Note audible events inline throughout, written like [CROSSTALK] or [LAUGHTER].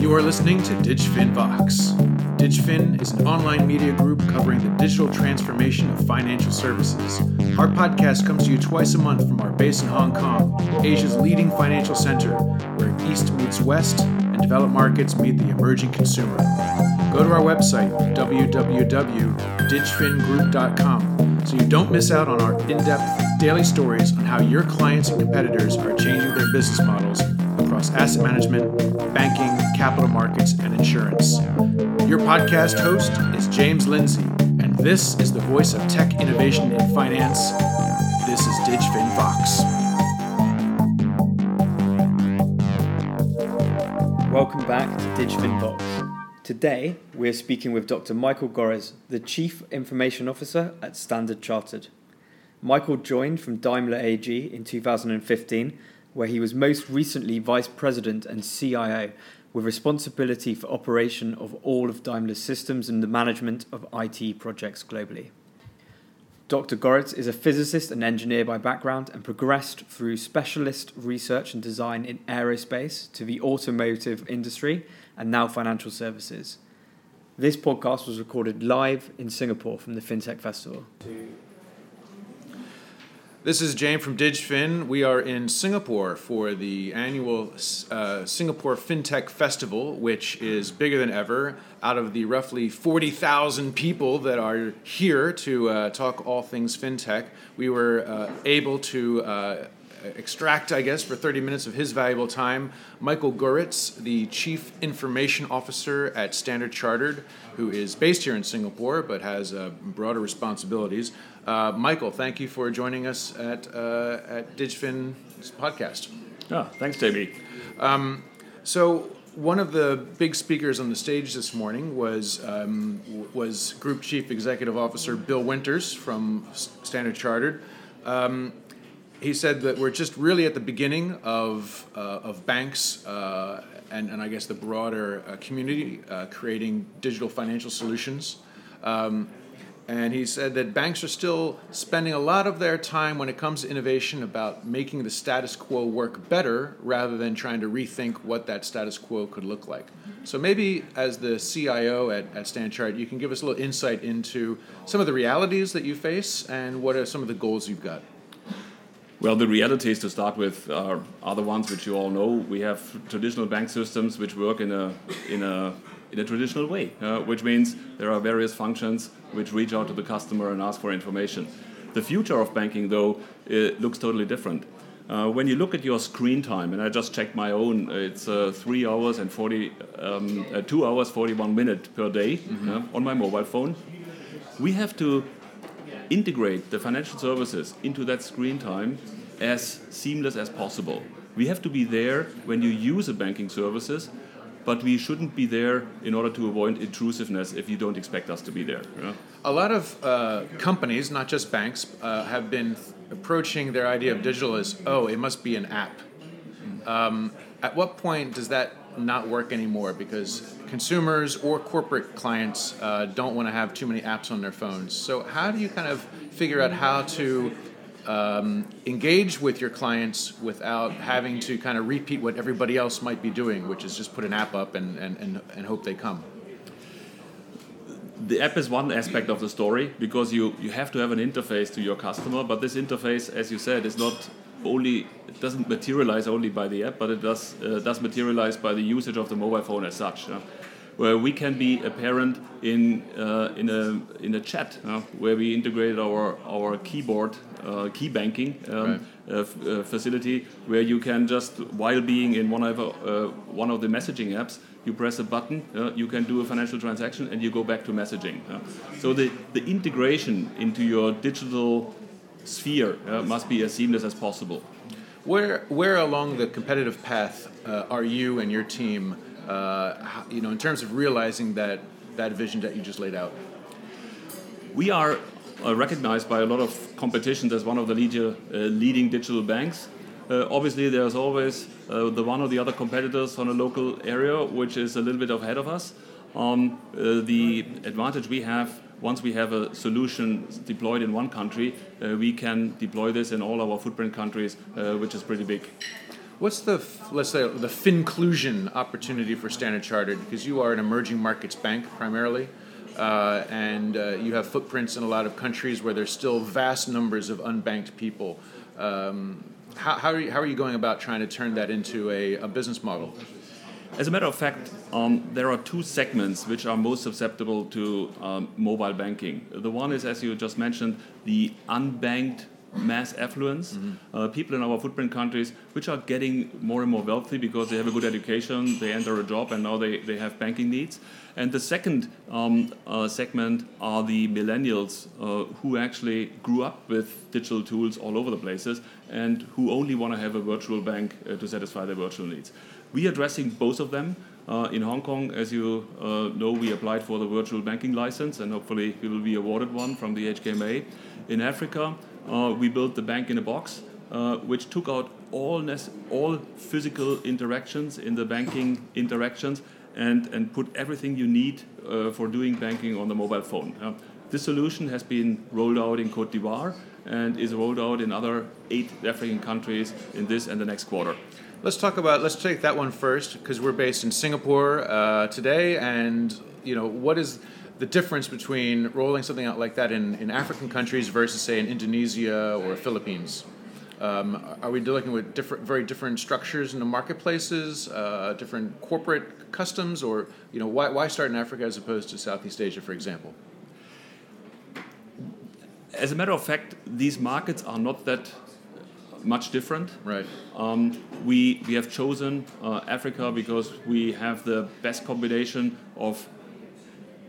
You are listening to DigFin Vox. DigFin is an online media group covering the digital transformation of financial services. Our podcast comes to you twice a month from our base in Hong Kong, Asia's leading financial center, where East meets West and developed markets meet the emerging consumer. Go to our website, www.digfingroup.com, so you don't miss out on our in depth daily stories on how your clients and competitors are changing their business models across asset management, banking, capital markets, and insurance. Your podcast host is James Lindsay, and this is the voice of tech innovation in finance. This is DigFin Vox. Welcome back to DigFin Vox. Today, we're speaking with Dr. Michael Gorriz, the Chief Information Officer at Standard Chartered. Michael joined from Daimler AG in 2015, where he was most recently Vice President and CIO, with responsibility for operation of all of Daimler's systems and the management of IT projects globally. Dr. Gorriz is a physicist and engineer by background and progressed through specialist research and design in aerospace to the automotive industry and now financial services. This podcast was recorded live in Singapore from the FinTech Festival. This is James from DigFin. We are in Singapore for the annual uh, Singapore FinTech Festival, which is bigger than ever. Out of the roughly 40,000 people that are here to uh, talk all things FinTech, we were uh, able to uh, extract, I guess, for 30 minutes of his valuable time, Michael Gorriz, the Chief Information Officer at Standard Chartered, who is based here in Singapore but has uh, broader responsibilities. Uh, Michael, thank you for joining us at, uh, at DigFin's podcast. Oh, thanks, JB. Um, so, one of the big speakers on the stage this morning was um, was Group Chief Executive Officer Bill Winters from Standard Chartered. Um, he said that we're just really at the beginning of uh, of banks uh, and and I guess the broader uh, community uh, creating digital financial solutions. Um, and he said that banks are still spending a lot of their time when it comes to innovation about making the status quo work better rather than trying to rethink what that status quo could look like. So maybe as the CIO at, at StanChart, you can give us a little insight into some of the realities that you face and what are some of the goals you've got. Well, the realities to start with are, are the ones which you all know. We have traditional bank systems which work in a in a in a traditional way, uh, which means there are various functions which reach out to the customer and ask for information. The future of banking, though, looks totally different. Uh, when you look at your screen time, and I just checked my own, it's uh, three hours and 40, um, uh, two hours 41 minutes per day mm-hmm. on my mobile phone. We have to integrate the financial services into that screen time as seamless as possible. We have to be there when you use the banking services, but we shouldn't be there in order to avoid intrusiveness if you don't expect us to be there. A lot of uh, companies, not just banks, uh, have been approaching their idea of digital as, oh, it must be an app. Um, at what point does that not work anymore because consumers or corporate clients uh, don't want to have too many apps on their phones. So, how do you kind of figure out how to um, engage with your clients without having to kind of repeat what everybody else might be doing, which is just put an app up and, and, and, and hope they come? the app is one aspect of the story because you, you have to have an interface to your customer, but this interface, as you said, is not only it doesn't materialize only by the app, but it does uh, does materialize by the usage of the mobile phone as such. Uh, where we can be a parent in uh, in a in a chat where we integrate our our keyboard uh, key banking um, right. Uh, uh, facility where you can just while being in one of one of the messaging apps you press a button, uh, you can do a financial transaction, and you go back to messaging. Uh, so the, the integration into your digital sphere uh, must be as seamless as possible. Where, where along the competitive path uh, are you and your team, uh, you know, in terms of realizing that, that vision that you just laid out? We are uh, recognized by a lot of competitions as one of the leader, leading digital banks. Uh, obviously, there's always uh, the one or the other competitors on a local area, which is a little bit ahead of us. Um, uh, the advantage we have once we have a solution deployed in one country, uh, we can deploy this in all our footprint countries, uh, which is pretty big. What's the let's say the finclusion opportunity for Standard Chartered because you are an emerging markets bank primarily, uh, and uh, you have footprints in a lot of countries where there's still vast numbers of unbanked people. Um, how, how, are you, how are you going about trying to turn that into a, a business model? As a matter of fact, um, there are two segments which are most susceptible to um, mobile banking. The one is, as you just mentioned, the unbanked mass affluence, mm-hmm. uh, people in our footprint countries which are getting more and more wealthy because they have a good education, they enter a job, and now they, they have banking needs. And the second um, uh, segment are the millennials uh, who actually grew up with digital tools all over the places and who only want to have a virtual bank uh, to satisfy their virtual needs. We are addressing both of them. Uh, in Hong Kong, as you uh, know, we applied for the virtual banking license and hopefully we will be awarded one from the HKMA. In Africa, uh, we built the bank in a box, uh, which took out all, all physical interactions in the banking interactions and, and put everything you need uh, for doing banking on the mobile phone. this solution has been rolled out in Cote d'Ivoire and is rolled out in other eight African countries in this and the next quarter. Let's talk about. Let's take that one first because we're based in Singapore uh, today, and you know what is the difference between rolling something out like that in, in African countries versus say in Indonesia or Philippines. Um, are we dealing with different, very different structures in the marketplaces, uh, different corporate customs, or you know why, why start in Africa as opposed to Southeast Asia, for example? As a matter of fact, these markets are not that much different. Right. Um, we we have chosen uh, Africa because we have the best combination of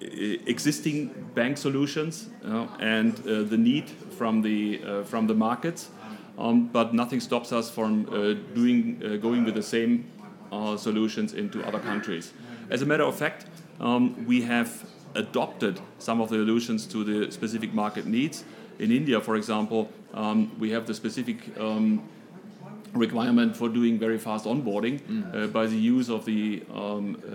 uh, existing bank solutions uh, and uh, the need from the uh, from the markets, um, but nothing stops us from uh, doing going with the same solutions into other countries. As a matter of fact, um, we have adopted some of the solutions to the specific market needs in India, for example, um, we have the specific um, requirement for doing very fast onboarding mm. uh, by the use of the um, uh,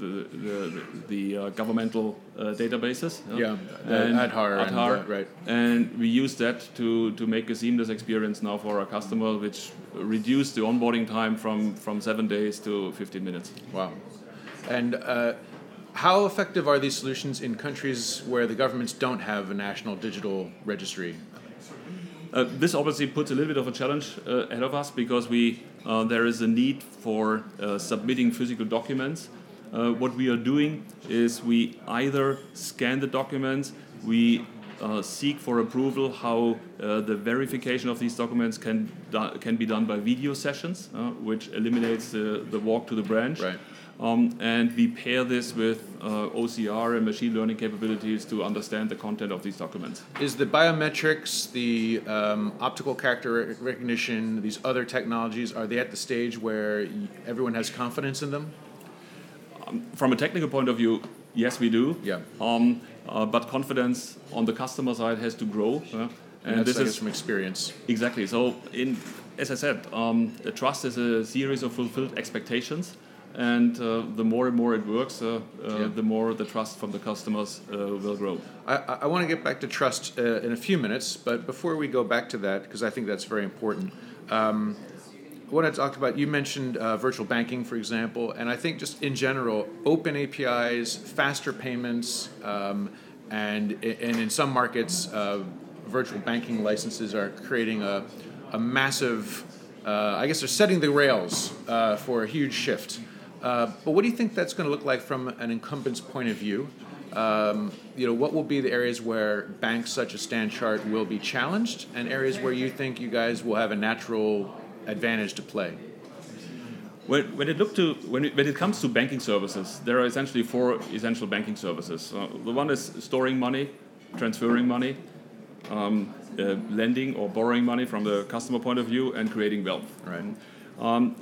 the, the, the uh, governmental uh, databases. Yeah, and Aadhaar, Aadhaar and, right. And we use that to, to make a seamless experience now for our customer, which reduced the onboarding time from, from seven days to 15 minutes. Wow. And uh, how effective are these solutions in countries where the governments don't have a national digital registry? Uh, this obviously puts a little bit of a challenge uh, ahead of us because we uh, there is a need for uh, submitting physical documents. Uh, what we are doing is we either scan the documents, we uh, seek for approval how the verification of these documents can can be done by video sessions, which eliminates the, the walk to the branch. Right um, and we pair this with uh, OCR and machine learning capabilities to understand the content of these documents. Is the biometrics, the um, optical character recognition, these other technologies, are they at the stage where everyone has confidence in them? Um, from a technical point of view, yes, we do. Yeah. Um, uh, but confidence on the customer side has to grow. Uh, and, and this is from experience. Exactly. So, in as I said, um, trust is a series of fulfilled expectations and uh, the more and more it works, uh, uh, yeah. the more the trust from the customers uh, will grow. I, I want to get back to trust uh, in a few minutes, but before we go back to that, because I think that's very important. Um, what I talked about, you mentioned uh, virtual banking, for example, and I think just in general, open APIs, faster payments, um, and and in some markets, virtual banking licenses are creating a, a massive. I guess they're setting the rails for a huge shift. Uh, but what do you think that's going to look like from an incumbent's point of view? Um, you know, what will be the areas where banks such as StanChart will be challenged, and areas where you think you guys will have a natural advantage to play? When, when it look to when it, when it comes to banking services, there are essentially four essential banking services. Uh, the one is storing money, transferring money, um, uh, lending or borrowing money from the customer point of view, and creating wealth. Right. Um,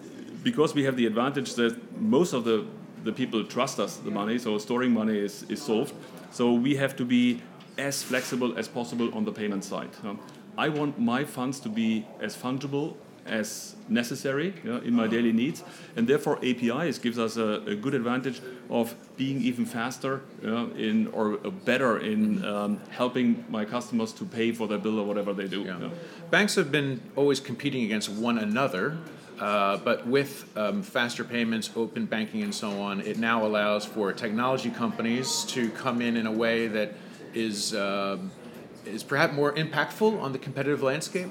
because we have the advantage that most of the, the people trust us the money, so storing money is, is solved. So we have to be as flexible as possible on the payment side. Um, I want my funds to be as fungible as necessary in my daily needs, and therefore APIs gives us a, a good advantage of being even faster in or better in um, helping my customers to pay for their bill or whatever they do. Yeah. Banks have been always competing against one another. Uh, but with um, faster payments, open banking, and so on, it now allows for technology companies to come in in a way that is uh, is perhaps more impactful on the competitive landscape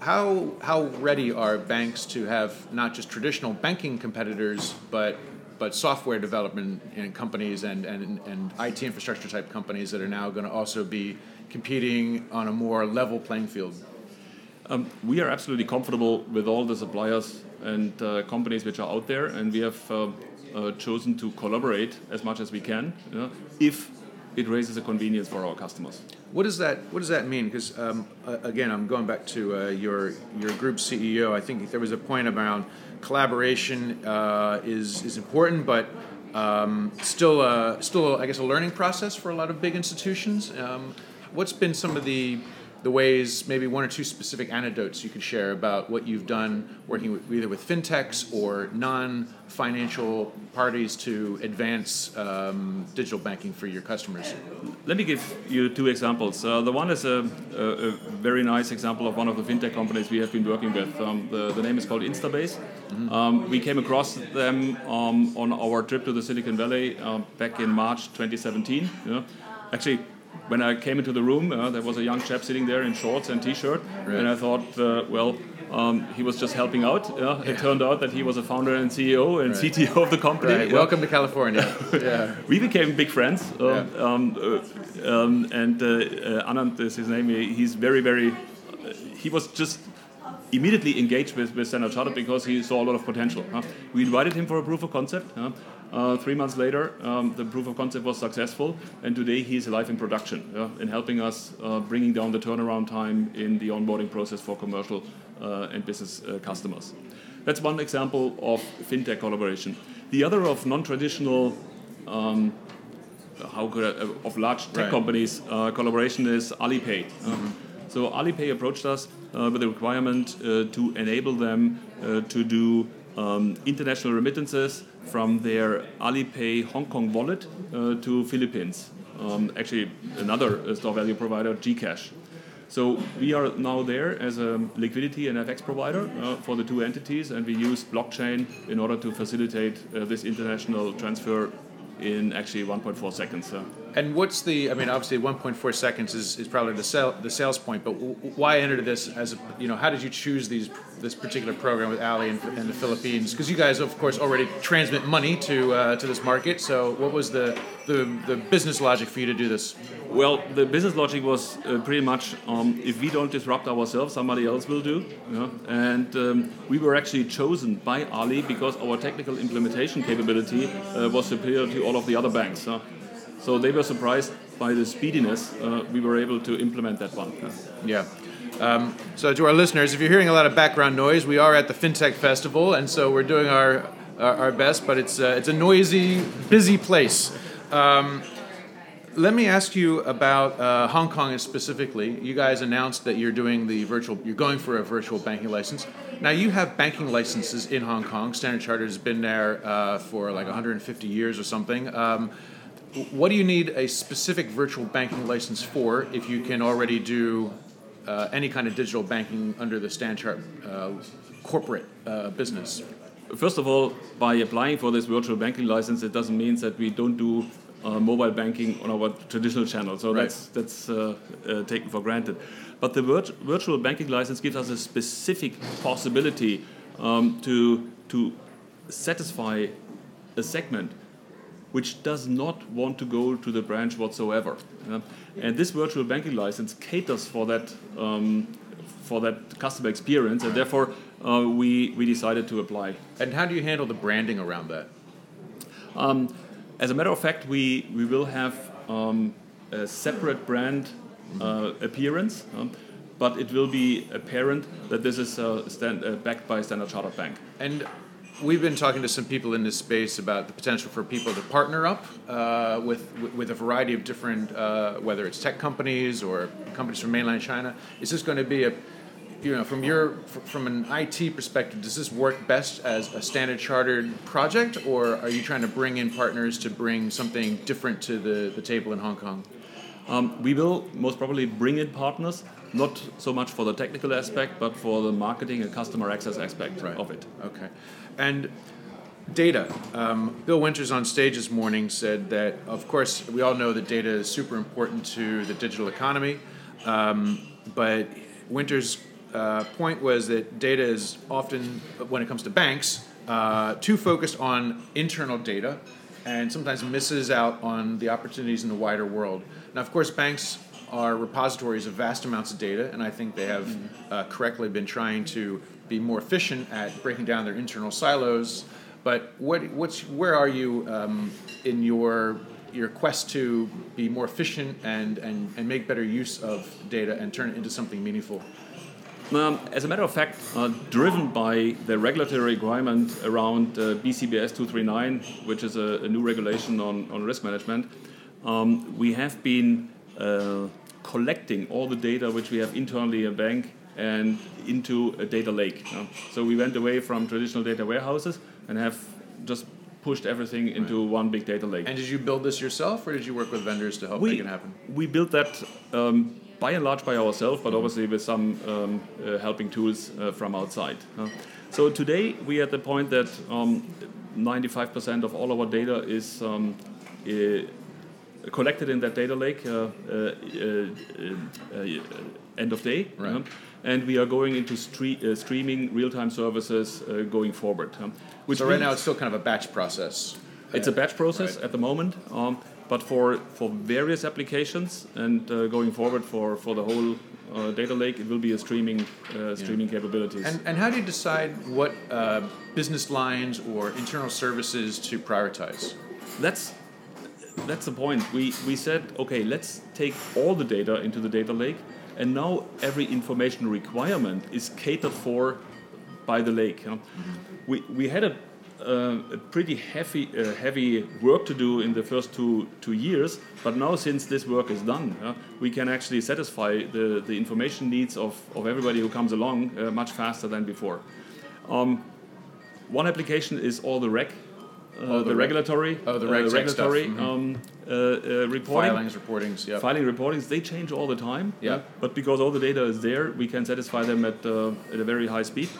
how, how ready are banks to have not just traditional banking competitors, but but software development and companies and, and, and IT infrastructure type companies that are now going to also be competing on a more level playing field? Um, we are absolutely comfortable with all the suppliers and uh, companies which are out there, and we have uh, uh, chosen to collaborate as much as we can you know, if it raises a convenience for our customers. What does that What does that mean? Because um, again, I'm going back to uh, your your group CEO. I think there was a point around collaboration uh, is is important, but um, still uh, still I guess a learning process for a lot of big institutions. Um, what's been some of the the ways, maybe one or two specific anecdotes you could share about what you've done working with, either with fintechs or non financial parties to advance um, digital banking for your customers? Let me give you two examples. Uh, the one is a, a, a, very nice example of one of the fintech companies we have been working with. Um, the, the, name is called Instabase. Mm-hmm. Um, we came across them um, on our trip to the Silicon Valley uh, back in March 2017. You know? Actually, when I came into the room, uh, there was a young chap sitting there in shorts and t-shirt, right. and I thought, uh, well, um, he was just helping out. Yeah. It turned out that he was a founder and CEO and right. CTO of the company. Right. Welcome to California. [LAUGHS] yeah. We became big friends, uh, um, uh, um, and uh, uh, Anand is his name. He's very, very. he was just immediately engaged with, with Standard Chartered because he saw a lot of potential. Huh? We invited him for a proof of concept. Huh? Uh, three months later, um, the proof of concept was successful, and today he is alive in production yeah, and helping us uh, bringing down the turnaround time in the onboarding process for commercial uh, and business uh, customers. That's one example of fintech collaboration. The other of non-traditional, um, how could I, uh, of large tech right. companies uh, collaboration is Alipay. Mm-hmm. So Alipay approached us with a requirement to enable them to do um, international remittances from their Alipay Hong Kong wallet uh, to Philippines. Um, actually, another uh, store value provider, Gcash. So we are now there as a liquidity and FX provider uh, for the two entities, and we use blockchain in order to facilitate uh, this international transfer in actually 1.4 seconds. So. And what's the? I mean, obviously, 1.4 seconds is, is probably the sell, the sales point. But w- why enter this as a? You know, how did you choose these this particular program with Ali in, in the Philippines? Because you guys, of course, already transmit money to uh, to this market. So, what was the, the the business logic for you to do this? Well, the business logic was uh, pretty much um, if we don't disrupt ourselves, somebody else will do. You know? And um, we were actually chosen by Ali because our technical implementation capability uh, was superior to all of the other banks. So they were surprised by the speediness uh, we were able to implement that one. Yeah. Um, so to our listeners, if you're hearing a lot of background noise, we are at the FinTech Festival, and so we're doing our our, our best, but it's uh, it's a noisy, busy place. Um, let me ask you about uh, Hong Kong specifically. You guys announced that you're doing the virtual, you're going for a virtual banking license. Now you have banking licenses in Hong Kong. Standard Chartered has been there uh, for like 150 years or something. Um, what do you need a specific virtual banking license for if you can already do uh, any kind of digital banking under the StanChart uh, corporate uh, business? First of all, by applying for this virtual banking license, it doesn't mean that we don't do uh, mobile banking on our traditional channel. So right. that's that's uh, uh, taken for granted. But the virt- virtual banking license gives us a specific possibility um, to to satisfy a segment which does not want to go to the branch whatsoever. Yeah? And this virtual banking license caters for that um, for that customer experience, and therefore uh, we we decided to apply. And how do you handle the branding around that? Um, as a matter of fact, we we will have um, a separate brand uh, appearance. Um, but it will be apparent that this is uh, stand, uh, backed by Standard Chartered Bank. And we've been talking to some people in this space about the potential for people to partner up uh, with with a variety of different, uh, whether it's tech companies or companies from mainland China. Is this going to be a you know, from your from an IT perspective, does this work best as a standard chartered project, or are you trying to bring in partners to bring something different to the, the table in Hong Kong? Um, we will most probably bring in partners, not so much for the technical aspect, but for the marketing and customer access aspect Right. of it. Okay. And data. Um, Bill Winters on stage this morning said that, of course, we all know that data is super important to the digital economy, um, but Winters' uh, point was that data is often, when it comes to banks, uh, too focused on internal data and sometimes misses out on the opportunities in the wider world. Now, of course, banks are repositories of vast amounts of data, and I think they have uh, correctly been trying to be more efficient at breaking down their internal silos. But what, what's, where are you um, in your, your quest to be more efficient and, and, and make better use of data and turn it into something meaningful? Um, as a matter of fact, uh, driven by the regulatory requirement around uh, BCBS 239, which is a, a new regulation on, on risk management, um, we have been uh, collecting all the data which we have internally in a bank and into a data lake. uh. So we went away from traditional data warehouses and have just pushed everything into one big data lake. And did you build this yourself, or did you work with vendors to help we, make it happen? We built that um, by and large by ourselves, but obviously with some um, uh, helping tools uh, from outside. uh. So today we are at the point that um, 95% of all our data is um, uh, collected in that data lake uh, uh, uh, uh, end of day. Right. uh, and we are going into stre- uh, streaming real-time services uh, going forward. uh, which So right now it's still kind of a batch process. it's a batch process Right. at the moment, um, but for, for various applications and uh, going forward for, for the whole uh, data lake, it will be a streaming uh, streaming capabilities. And, and how do you decide what uh, business lines or internal services to prioritize? that's that's the point. We we said okay, let's take all the data into the data lake, and now every information requirement is catered for by the lake. you know. We we had a uh, a pretty heavy uh, heavy work to do in the first two two years, but now since this work is done, uh, we can actually satisfy the, the information needs of, of everybody who comes along uh, much faster than before. Um, one application is all the rec, Oh, the the, regulatory, oh, the uh, reg tech stuff, regulatory mhm. um, uh, reporting. Filings, reportings, yeah. Filing reportings, they change all the time. Yeah. But because all the data is there, we can satisfy them at, uh, at a very high speed.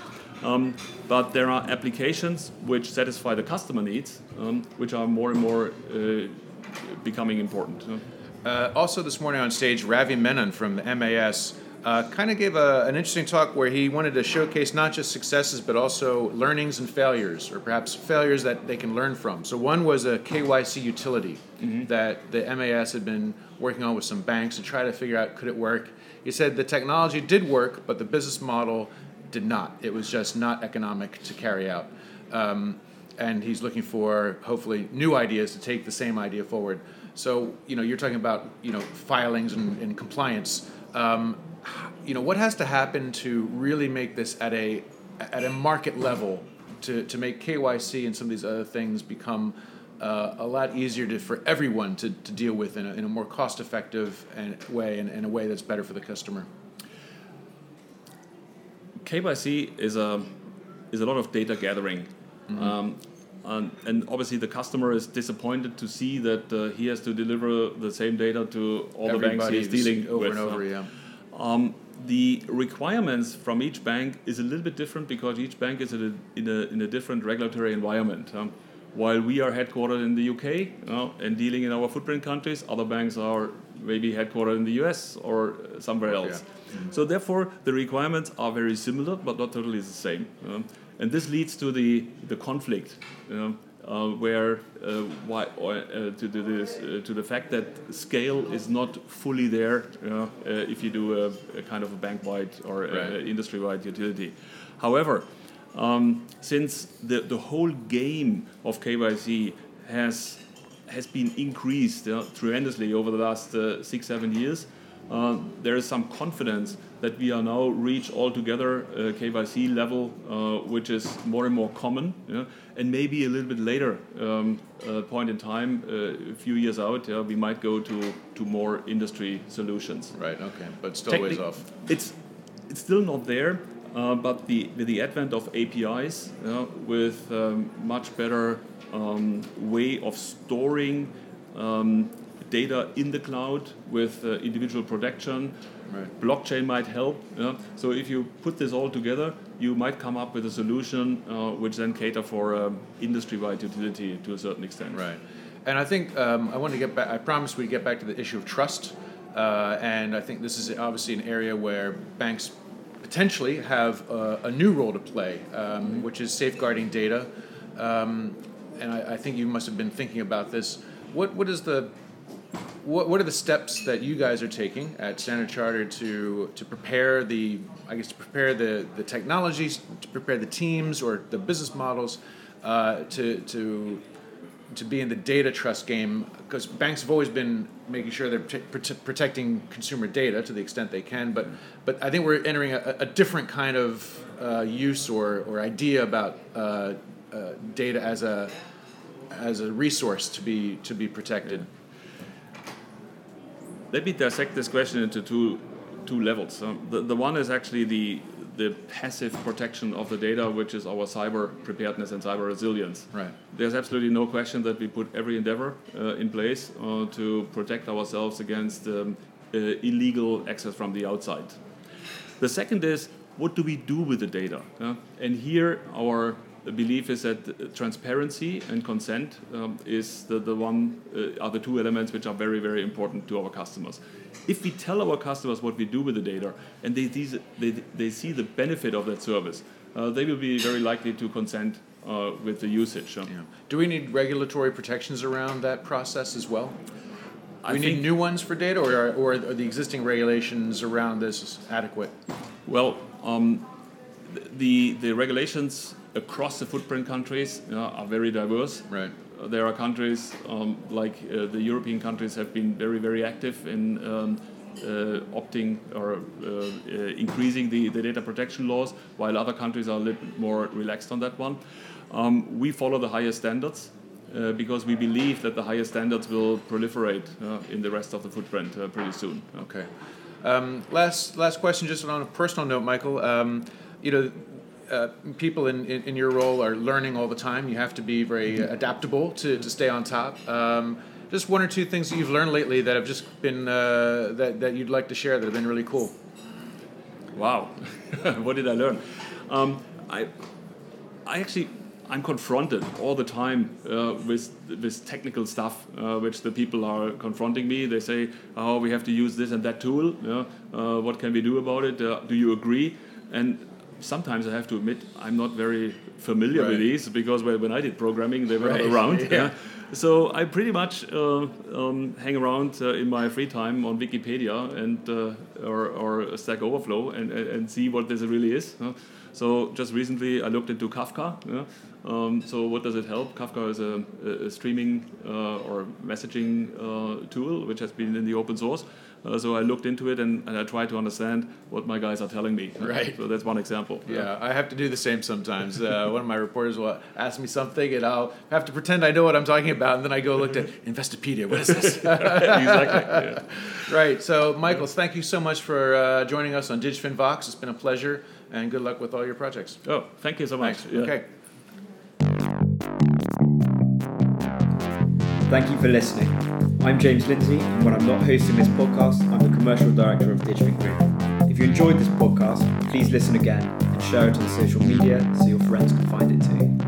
Um, but there are applications which satisfy the customer needs, um, which are more and more uh, becoming important. Uh, also, this morning on stage, Ravi Menon from the MAS uh, kind of gave a, an interesting talk where he wanted to showcase not just successes but also learnings and failures, or perhaps failures that they can learn from. So, one was a KYC utility that the MAS had been working on with some banks to try to figure out could it work. He said the technology did work, but the business model did not. It was just not economic to carry out. Um, and he's looking for hopefully new ideas to take the same idea forward. So you know, you're talking about you know filings and, and compliance. Um, you know, what has to happen to really make this at a at a market level to, to make KYC and some of these other things become uh, a lot easier to, for everyone to, to deal with in a, in a more cost effective and way and in a way that's better for the customer. KYC is a is a lot of data gathering, um, and, and obviously the customer is disappointed to see that uh, he has to deliver the same data to all the banks he's dealing over with. and over, yeah. Um, the requirements from each bank is a little bit different because each bank is in a, in a, in a different regulatory environment. Um, while we are headquartered in the UK you know, and dealing in our footprint countries, other banks are maybe headquartered in the US or somewhere else. So therefore, the requirements are very similar, but not totally the same. um, and this leads to the, the conflict. you know, uh, where uh, why uh, to, the, this, uh, to the fact that scale is not fully there you know, uh, if you do a, a kind of a bank-wide or Right. industry-wide utility. However, um, since the, the whole game of KYC has has been increased uh, tremendously over the last uh, six seven years, uh, there is some confidence that we are now reach altogether a KYC level, uh, which is more and more common, yeah? and maybe a little bit later um, uh, point in time, uh, a few years out, yeah, we might go to, to more industry solutions. Right. Okay. But still ways off. It's it's still not there, uh, but the, with the advent of APIs, uh, with um, much better um, way of storing um, data in the cloud with uh, individual protection, right. blockchain might help. So if you put this all together, you might come up with a solution uh, which then cater for um, industry-wide utility to a certain extent. Right. And I think um, I want to get back. I promised we'd get back to the issue of trust. Uh, and I think this is obviously an area where banks potentially have a, a new role to play, um, mm-hmm. which is safeguarding data. Um, and I, I, think you must have been thinking about this. What what is the what, what are the steps that you guys are taking at Standard Chartered to to prepare the I guess to prepare the the technologies, to prepare the teams or the business models uh, to to to be in the data trust game because banks have always been making sure they're prote- protecting consumer data to the extent they can but but I think we're entering a, a different kind of uh, use or, or idea about uh, uh, data as a as a resource to be to be protected. Let me dissect this question into two two levels. Um, the, the one is actually the the passive protection of the data, which is our cyber preparedness and cyber resilience. Right. There's absolutely no question that we put every endeavor uh, in place uh, to protect ourselves against um, uh, illegal access from the outside. The second is what do we do with the data? and here our belief is that transparency and consent um, is the, the one uh, are the two elements which are very very important to our customers. If we tell our customers what we do with the data and they, they, they see the benefit of that service uh, they will be very likely to consent uh, with the usage yeah. do we need regulatory protections around that process as well? Do we need new ones for data or are, or are the existing regulations around this adequate? Well um, the, the regulations across the footprint countries uh, are very diverse. Right. Uh, there are countries um, like uh, the European countries have been very very active in um, uh, opting or uh, uh, increasing the, the data protection laws, while other countries are a little bit more relaxed on that one. Um, we follow the highest standards. because we believe that the highest standards will proliferate in the rest of the footprint pretty soon. Okay. Um, last last question, just on a personal note, Michael. Um, you know, uh, people in, in, in, your role are learning all the time. You have to be very adaptable to, to stay on top. Um, just one or two things that you've learned lately that have just been uh, that, that you'd like to share that have been really cool. Wow, [LAUGHS] what did I learn? Um, I I actually I'm confronted all the time uh, with with technical stuff, uh, which the people are confronting me. They say, "Oh, we have to use this and that tool. Yeah? Uh, what can we do about it? Uh, do you agree?" And sometimes I have to admit I'm not very familiar right. with these because when I did programming, they were right. not [LAUGHS] around. yeah. yeah. So I pretty much uh, um, hang around uh, in my free time on Wikipedia and uh, or, or Stack Overflow and, and see what this really is. So just recently I looked into Kafka. Yeah? Um, so what does it help? Kafka is a, a streaming uh, or messaging uh, tool which has been in the open source. Uh, so I looked into it and, and I tried to understand what my guys are telling me. [LAUGHS] Right. So that's one example. Yeah, yeah. I have to do the same sometimes. Uh, [LAUGHS] one of my reporters will ask me something and I'll have to pretend I know what I'm talking about, and then I go look at [LAUGHS] Investopedia. What is this? exactly. Yeah. Right. So, Michaels, thank you so much for uh, joining us on DigFin Vox. It's been a pleasure, and good luck with all your projects. Oh, thank you so much. Yeah. Okay. Thank you for listening. I'm James Lindsay, and when I'm not hosting this podcast, I'm the commercial director of DigFin Group. If you enjoyed this podcast, please listen again and share it on social media so your friends can find it too.